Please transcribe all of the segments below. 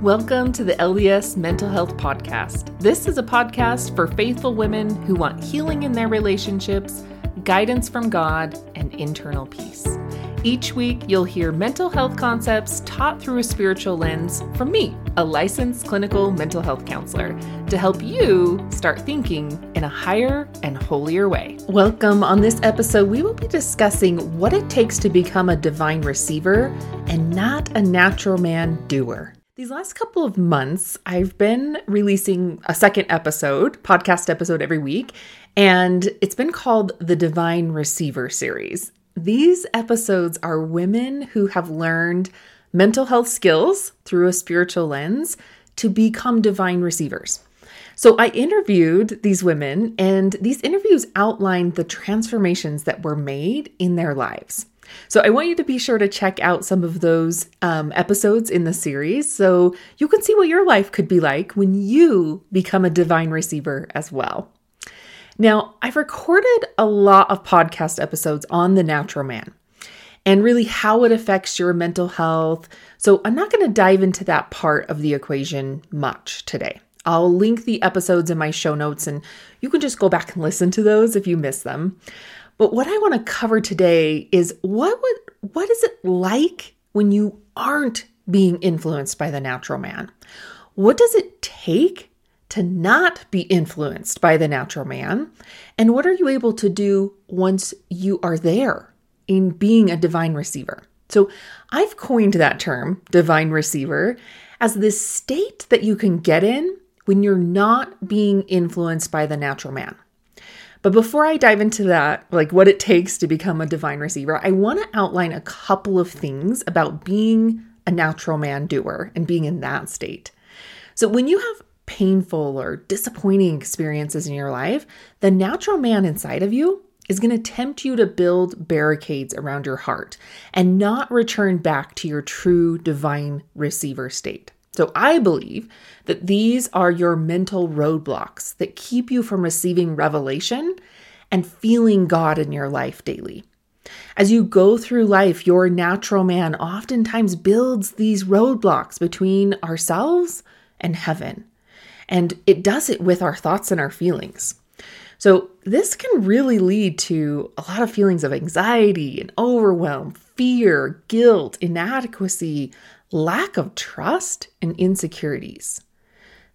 Welcome to the LDS Mental Health Podcast. This is a podcast for faithful women who want healing in their relationships, guidance from God, and internal peace. Each week, you'll hear mental health concepts taught through a spiritual lens from me, a licensed clinical mental health counselor, to help you start thinking in a higher and holier way. Welcome. On this episode, we will be discussing what it takes to become a divine receiver and not a natural man doer. These last couple of months, I've been releasing a second episode, podcast episode every week, and it's been called the Divine Receiver series. These episodes are women who have learned mental health skills through a spiritual lens to become divine receivers. So I interviewed these women, and these interviews outlined the transformations that were made in their lives. So I want you to be sure to check out some of those um, episodes in the series so you can see what your life could be like when you become a divine receiver as well. Now, I've recorded a lot of podcast episodes on the natural man and really how it affects your mental health. So I'm not going to dive into that part of the equation much today. I'll link the episodes in my show notes and you can just go back and listen to those if you miss them. But what I want to cover today is what would what is it like when you aren't being influenced by the natural man? What does it take to not be influenced by the natural man? And what are you able to do once you are there in being a divine receiver? So I've coined that term, divine receiver, as this state that you can get in when you're not being influenced by the natural man. But before I dive into that, like what it takes to become a divine receiver, I want to outline a couple of things about being a natural man doer and being in that state. So when you have painful or disappointing experiences in your life, the natural man inside of you is going to tempt you to build barricades around your heart and not return back to your true divine receiver state. So I believe that these are your mental roadblocks that keep you from receiving revelation and feeling God in your life daily. As you go through life, your natural man oftentimes builds these roadblocks between ourselves and heaven. And it does it with our thoughts and our feelings. So, this can really lead to a lot of feelings of anxiety and overwhelm, fear, guilt, inadequacy, lack of trust, and insecurities.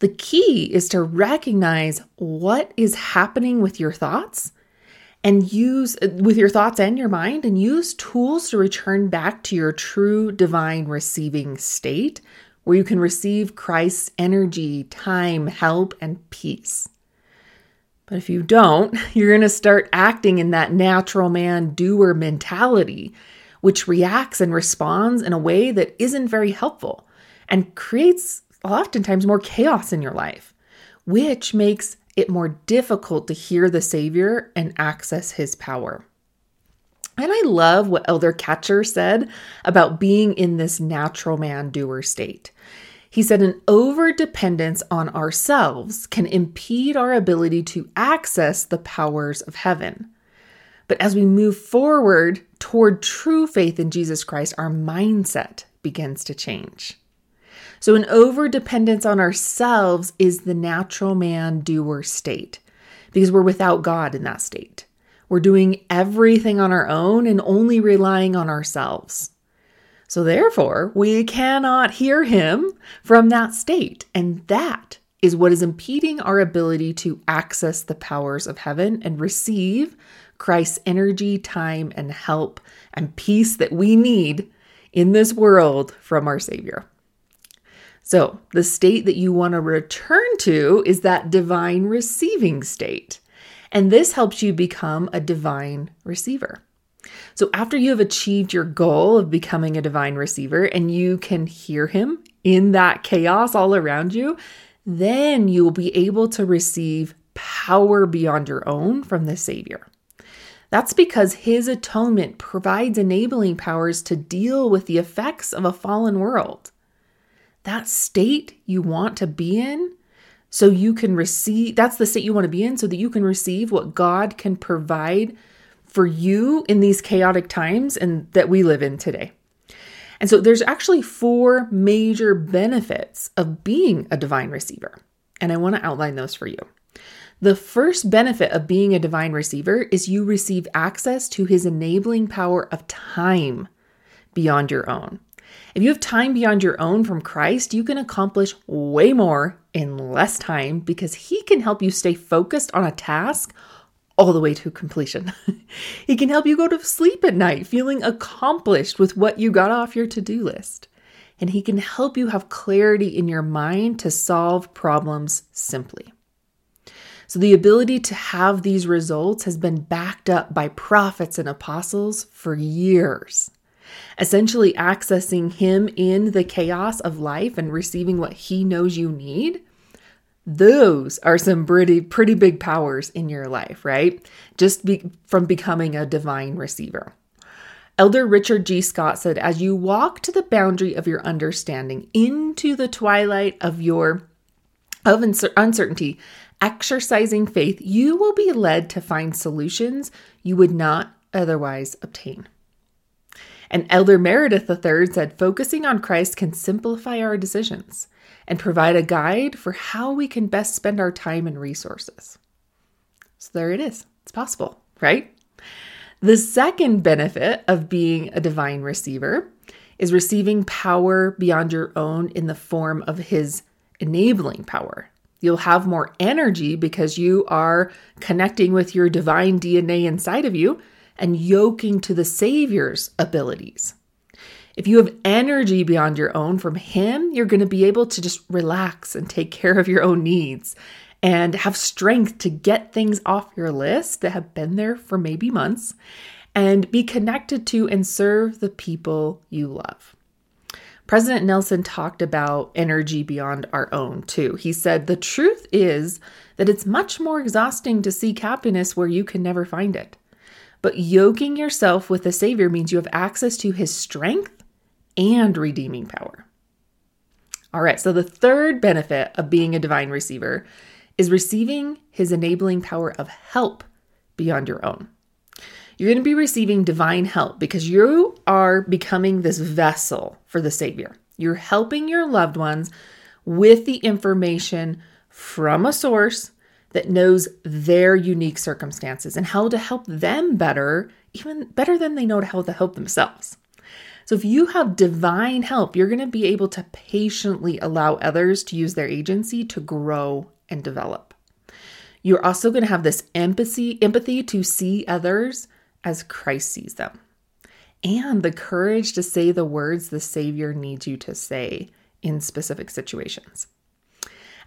The key is to recognize what is happening with your thoughts and use with your thoughts and your mind and use tools to return back to your true divine receiving state where you can receive Christ's energy, time, help, and peace. But if you don't, you're going to start acting in that natural man doer mentality which reacts and responds in a way that isn't very helpful and creates oftentimes more chaos in your life, which makes it more difficult to hear the Savior and access his power. And I love what Elder Kacher said about being in this natural man doer state. He said an over dependence on ourselves can impede our ability to access the powers of heaven. But as we move forward toward true faith in Jesus Christ, our mindset begins to change. So, an over dependence on ourselves is the natural man doer state because we're without God in that state. We're doing everything on our own and only relying on ourselves. So, therefore, we cannot hear Him from that state. And that is what is impeding our ability to access the powers of heaven and receive Christ's energy, time, and help and peace that we need in this world from our Savior. So, the state that you want to return to is that divine receiving state. And this helps you become a divine receiver. So, after you have achieved your goal of becoming a divine receiver and you can hear Him in that chaos all around you, then you will be able to receive power beyond your own from the Savior. That's because his atonement provides enabling powers to deal with the effects of a fallen world. That state you want to be in, so you can receive, that's the state you want to be in, so that you can receive what God can provide for you in these chaotic times and that we live in today. And so there's actually four major benefits of being a divine receiver. And I want to outline those for you. The first benefit of being a divine receiver is you receive access to his enabling power of time beyond your own. If you have time beyond your own from Christ, you can accomplish way more in less time because he can help you stay focused on a task all the way to completion. he can help you go to sleep at night feeling accomplished with what you got off your to do list. And he can help you have clarity in your mind to solve problems simply. So, the ability to have these results has been backed up by prophets and apostles for years. Essentially, accessing Him in the chaos of life and receiving what He knows you need. Those are some pretty pretty big powers in your life, right? Just be, from becoming a divine receiver. Elder Richard G. Scott said, As you walk to the boundary of your understanding into the twilight of your of uncertainty, exercising faith, you will be led to find solutions you would not otherwise obtain. And Elder Meredith III said, focusing on Christ can simplify our decisions and provide a guide for how we can best spend our time and resources. So there it is. It's possible, right? The second benefit of being a divine receiver is receiving power beyond your own in the form of his enabling power. You'll have more energy because you are connecting with your divine DNA inside of you and yoking to the Savior's abilities. If you have energy beyond your own from Him, you're going to be able to just relax and take care of your own needs and have strength to get things off your list that have been there for maybe months and be connected to and serve the people you love. President Nelson talked about energy beyond our own, too. He said, The truth is that it's much more exhausting to seek happiness where you can never find it. But yoking yourself with the Savior means you have access to his strength and redeeming power. All right, so the third benefit of being a divine receiver is receiving his enabling power of help beyond your own. You're going to be receiving divine help because you are becoming this vessel for the Savior. You're helping your loved ones with the information from a source that knows their unique circumstances and how to help them better, even better than they know how to help themselves. So, if you have divine help, you're going to be able to patiently allow others to use their agency to grow and develop. You're also going to have this empathy, empathy to see others as Christ sees them, and the courage to say the words the Savior needs you to say in specific situations.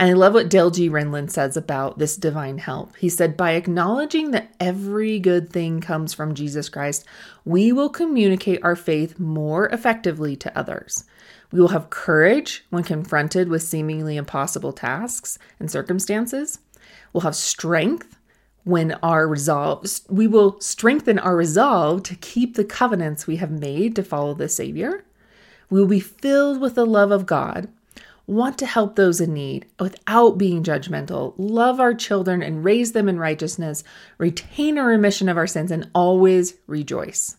And I love what Dale G. Renlund says about this divine help. He said, By acknowledging that every good thing comes from Jesus Christ, we will communicate our faith more effectively to others. We will have courage when confronted with seemingly impossible tasks and circumstances. We'll have strength when our resolve we will strengthen our resolve to keep the covenants we have made to follow the savior. We will be filled with the love of god want to help those in need without being judgmental love our children and raise them in righteousness retain a remission of our sins and always rejoice.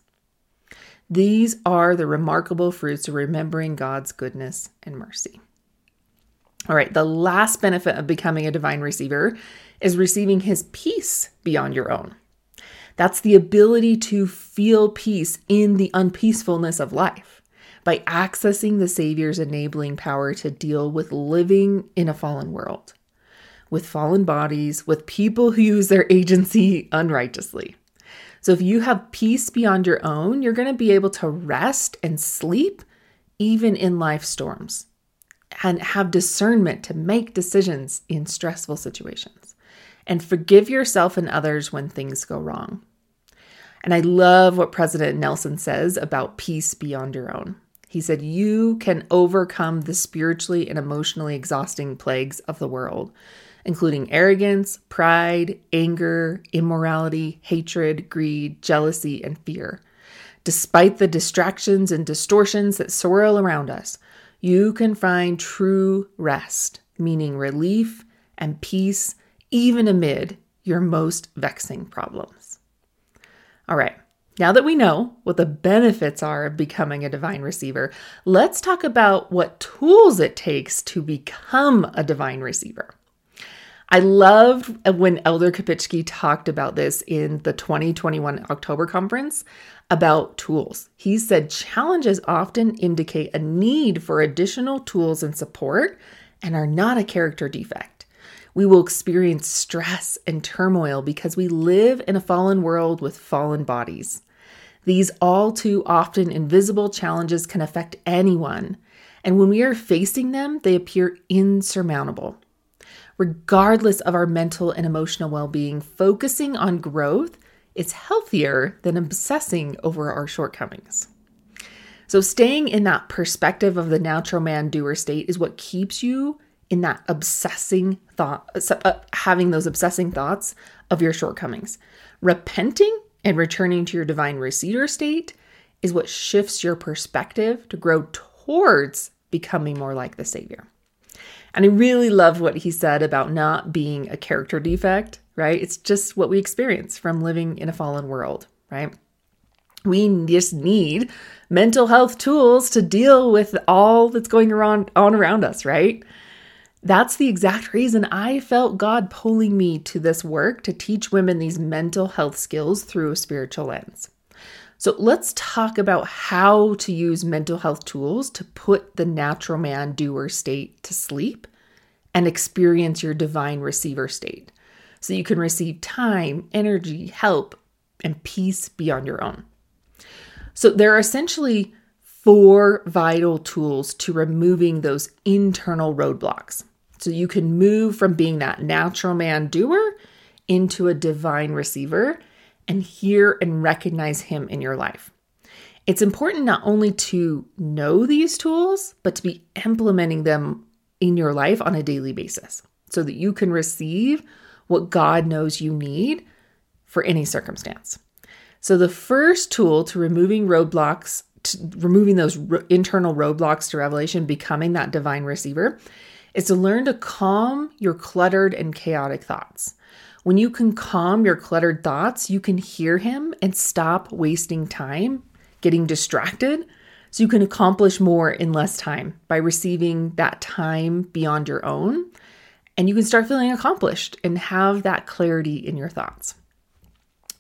These are the remarkable fruits of remembering god's goodness and mercy all right the last benefit of becoming a divine receiver is receiving his peace beyond your own. That's the ability to feel peace in the unpeacefulness of life by accessing the Savior's enabling power to deal with living in a fallen world, with fallen bodies, with people who use their agency unrighteously. So, if you have peace beyond your own, you're going to be able to rest and sleep even in life storms and have discernment to make decisions in stressful situations and forgive yourself and others when things go wrong. And I love what President Nelson says about peace beyond your own. He said, You can overcome the spiritually and emotionally exhausting plagues of the world, including arrogance, pride, anger, immorality, hatred, greed, jealousy, and fear. Despite the distractions and distortions that swirl around us, you can find true rest, meaning relief and peace even amid your most vexing problems. All right, Now that we know what the benefits are of becoming a divine receiver, let's talk about what tools it takes to become a divine receiver. I loved when Elder Kopischke talked about this in the 2021 October conference about tools. He said challenges often indicate a need for additional tools and support and are not a character defect. We will experience stress and turmoil because we live in a fallen world with fallen bodies. These all too often invisible challenges can affect anyone, and when we are facing them, they appear insurmountable. Regardless of our mental and emotional well being, focusing on growth is healthier than obsessing over our shortcomings. So, staying in that perspective of the natural man doer state is what keeps you in that obsessing thought, uh, having those obsessing thoughts of your shortcomings. Repenting and returning to your divine receiver state is what shifts your perspective to grow towards becoming more like the Savior. And I really love what he said about not being a character defect, right? It's just what we experience from living in a fallen world, right? We just need mental health tools to deal with all that's going around on around us, right? That's the exact reason I felt God pulling me to this work to teach women these mental health skills through a spiritual lens. So let's talk about how to use mental health tools to put the natural man doer state to sleep and experience your divine receiver state so you can receive time, energy, help, and peace beyond your own. So there are essentially four vital tools to removing those internal roadblocks. So you can move from being that natural man doer into a divine receiver and hear and recognize him in your life. It's important not only to know these tools, but to be implementing them in your life on a daily basis so that you can receive what God knows you need for any circumstance. So, the first tool to removing roadblocks, to removing those internal roadblocks to revelation, becoming that divine receiver, is to learn to calm your cluttered and chaotic thoughts. When you can calm your cluttered thoughts, you can hear him and stop wasting time getting distracted so you can accomplish more in less time by receiving that time beyond your own. And you can start feeling accomplished and have that clarity in your thoughts.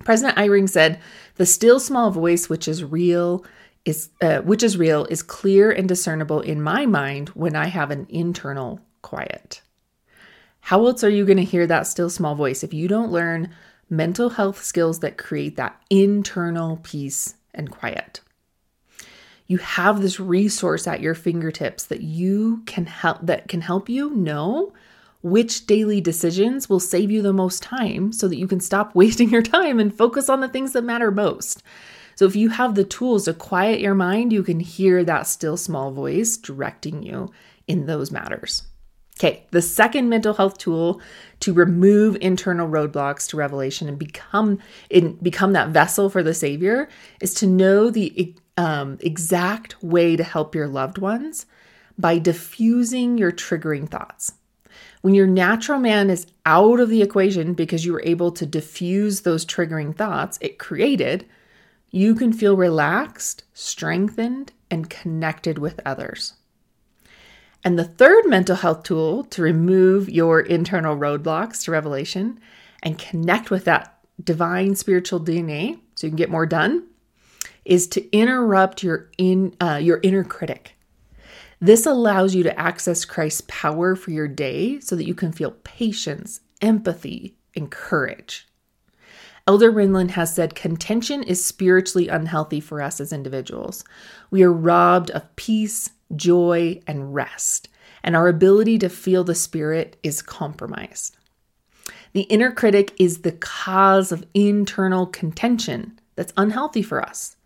President Eyring said, "The still small voice, which is real, is uh, which is real is clear and discernible in my mind when I have an internal quiet. How else are you going to hear that still small voice if you don't learn mental health skills that create that internal peace and quiet? You have this resource at your fingertips that you can help that can help you know which daily decisions will save you the most time so that you can stop wasting your time and focus on the things that matter most. So if you have the tools to quiet your mind, you can hear that still small voice directing you in those matters. Okay, the second mental health tool to remove internal roadblocks to revelation and become become that vessel for the Savior is to know the um, exact way to help your loved ones by diffusing your triggering thoughts. When your natural man is out of the equation because you were able to diffuse those triggering thoughts it created, you can feel relaxed, strengthened, and connected with others. And the third mental health tool to remove your internal roadblocks to revelation and connect with that divine spiritual DNA so you can get more done is to interrupt your in uh, your inner critic. This allows you to access Christ's power for your day so that you can feel patience, empathy, and courage. Elder Renlund has said contention is spiritually unhealthy for us as individuals. We are robbed of peace, joy, and rest, and our ability to feel the Spirit is compromised. The inner critic is the cause of internal contention that's unhealthy for us.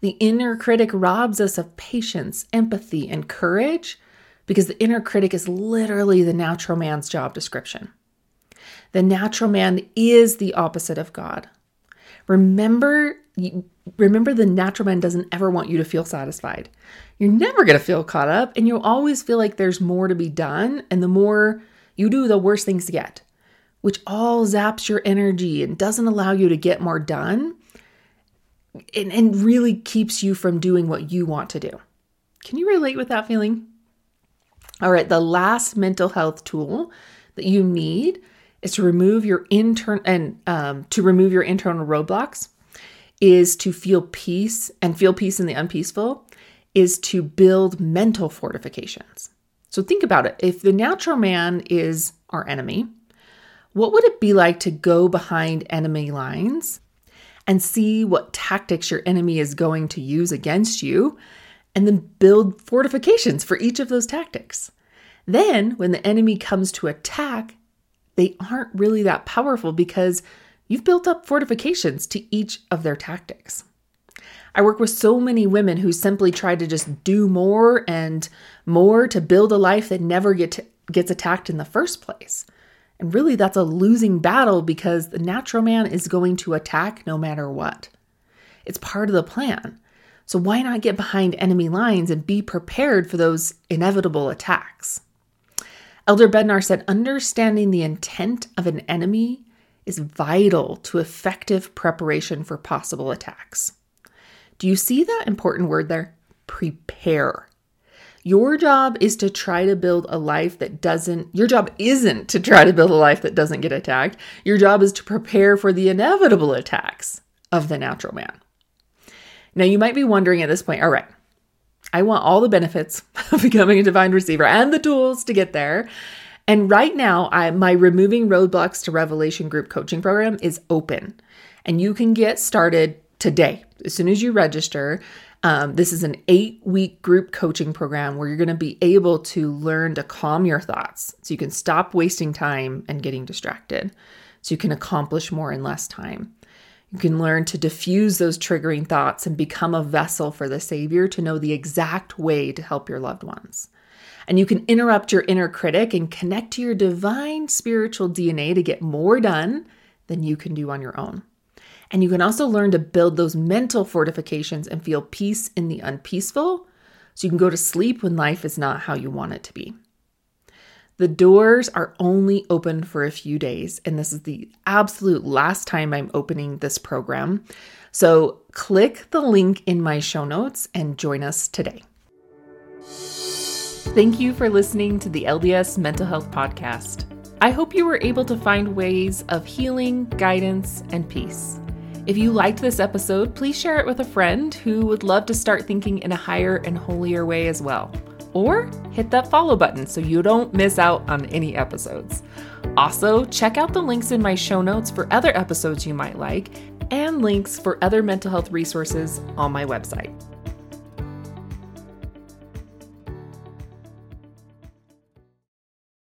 The inner critic robs us of patience, empathy, and courage because the inner critic is literally the natural man's job description. The natural man is the opposite of God. Remember, remember the natural man doesn't ever want you to feel satisfied. You're never going to feel caught up and you'll always feel like there's more to be done and the more you do, the worse things get, which all zaps your energy and doesn't allow you to get more done. and, and really keeps you from doing what you want to do. Can you relate with that feeling? All right, the last mental health tool that you need is to remove your intern and um, to remove your internal roadblocks is to feel peace and feel peace in the unpeaceful is to build mental fortifications. So think about it. If the natural man is our enemy, what would it be like to go behind enemy lines and see what tactics your enemy is going to use against you and then build fortifications for each of those tactics? Then, when the enemy comes to attack, they aren't really that powerful because you've built up fortifications to each of their tactics. I work with so many women who simply try to just do more and more to build a life that never get to, gets attacked in the first place. And really, that's a losing battle because the natural man is going to attack no matter what. It's part of the plan. So, why not get behind enemy lines and be prepared for those inevitable attacks? Elder Bednar said, understanding the intent of an enemy is vital to effective preparation for possible attacks. Do you see that important word there? Prepare. Your job is to try to build a life that doesn't, your job isn't to try to build a life that doesn't get attacked. Your job is to prepare for the inevitable attacks of the natural man. Now, you might be wondering at this point, all right, I want all the benefits of becoming a divine receiver and the tools to get there. And right now, I, my Removing Roadblocks to Revelation group coaching program is open. And you can get started today. As soon as you register, um, this is an eight week group coaching program where you're going to be able to learn to calm your thoughts so you can stop wasting time and getting distracted, so you can accomplish more in less time. You can learn to diffuse those triggering thoughts and become a vessel for the Savior to know the exact way to help your loved ones. And you can interrupt your inner critic and connect to your divine spiritual DNA to get more done than you can do on your own. And you can also learn to build those mental fortifications and feel peace in the unpeaceful so you can go to sleep when life is not how you want it to be. The doors are only open for a few days, and this is the absolute last time I'm opening this program. So click the link in my show notes and join us today. Thank you for listening to the LDS Mental Health Podcast. I hope you were able to find ways of healing, guidance, and peace. If you liked this episode, please share it with a friend who would love to start thinking in a higher and holier way as well or hit that follow button so you don't miss out on any episodes. Also, check out the links in my show notes for other episodes you might like and links for other mental health resources on my website.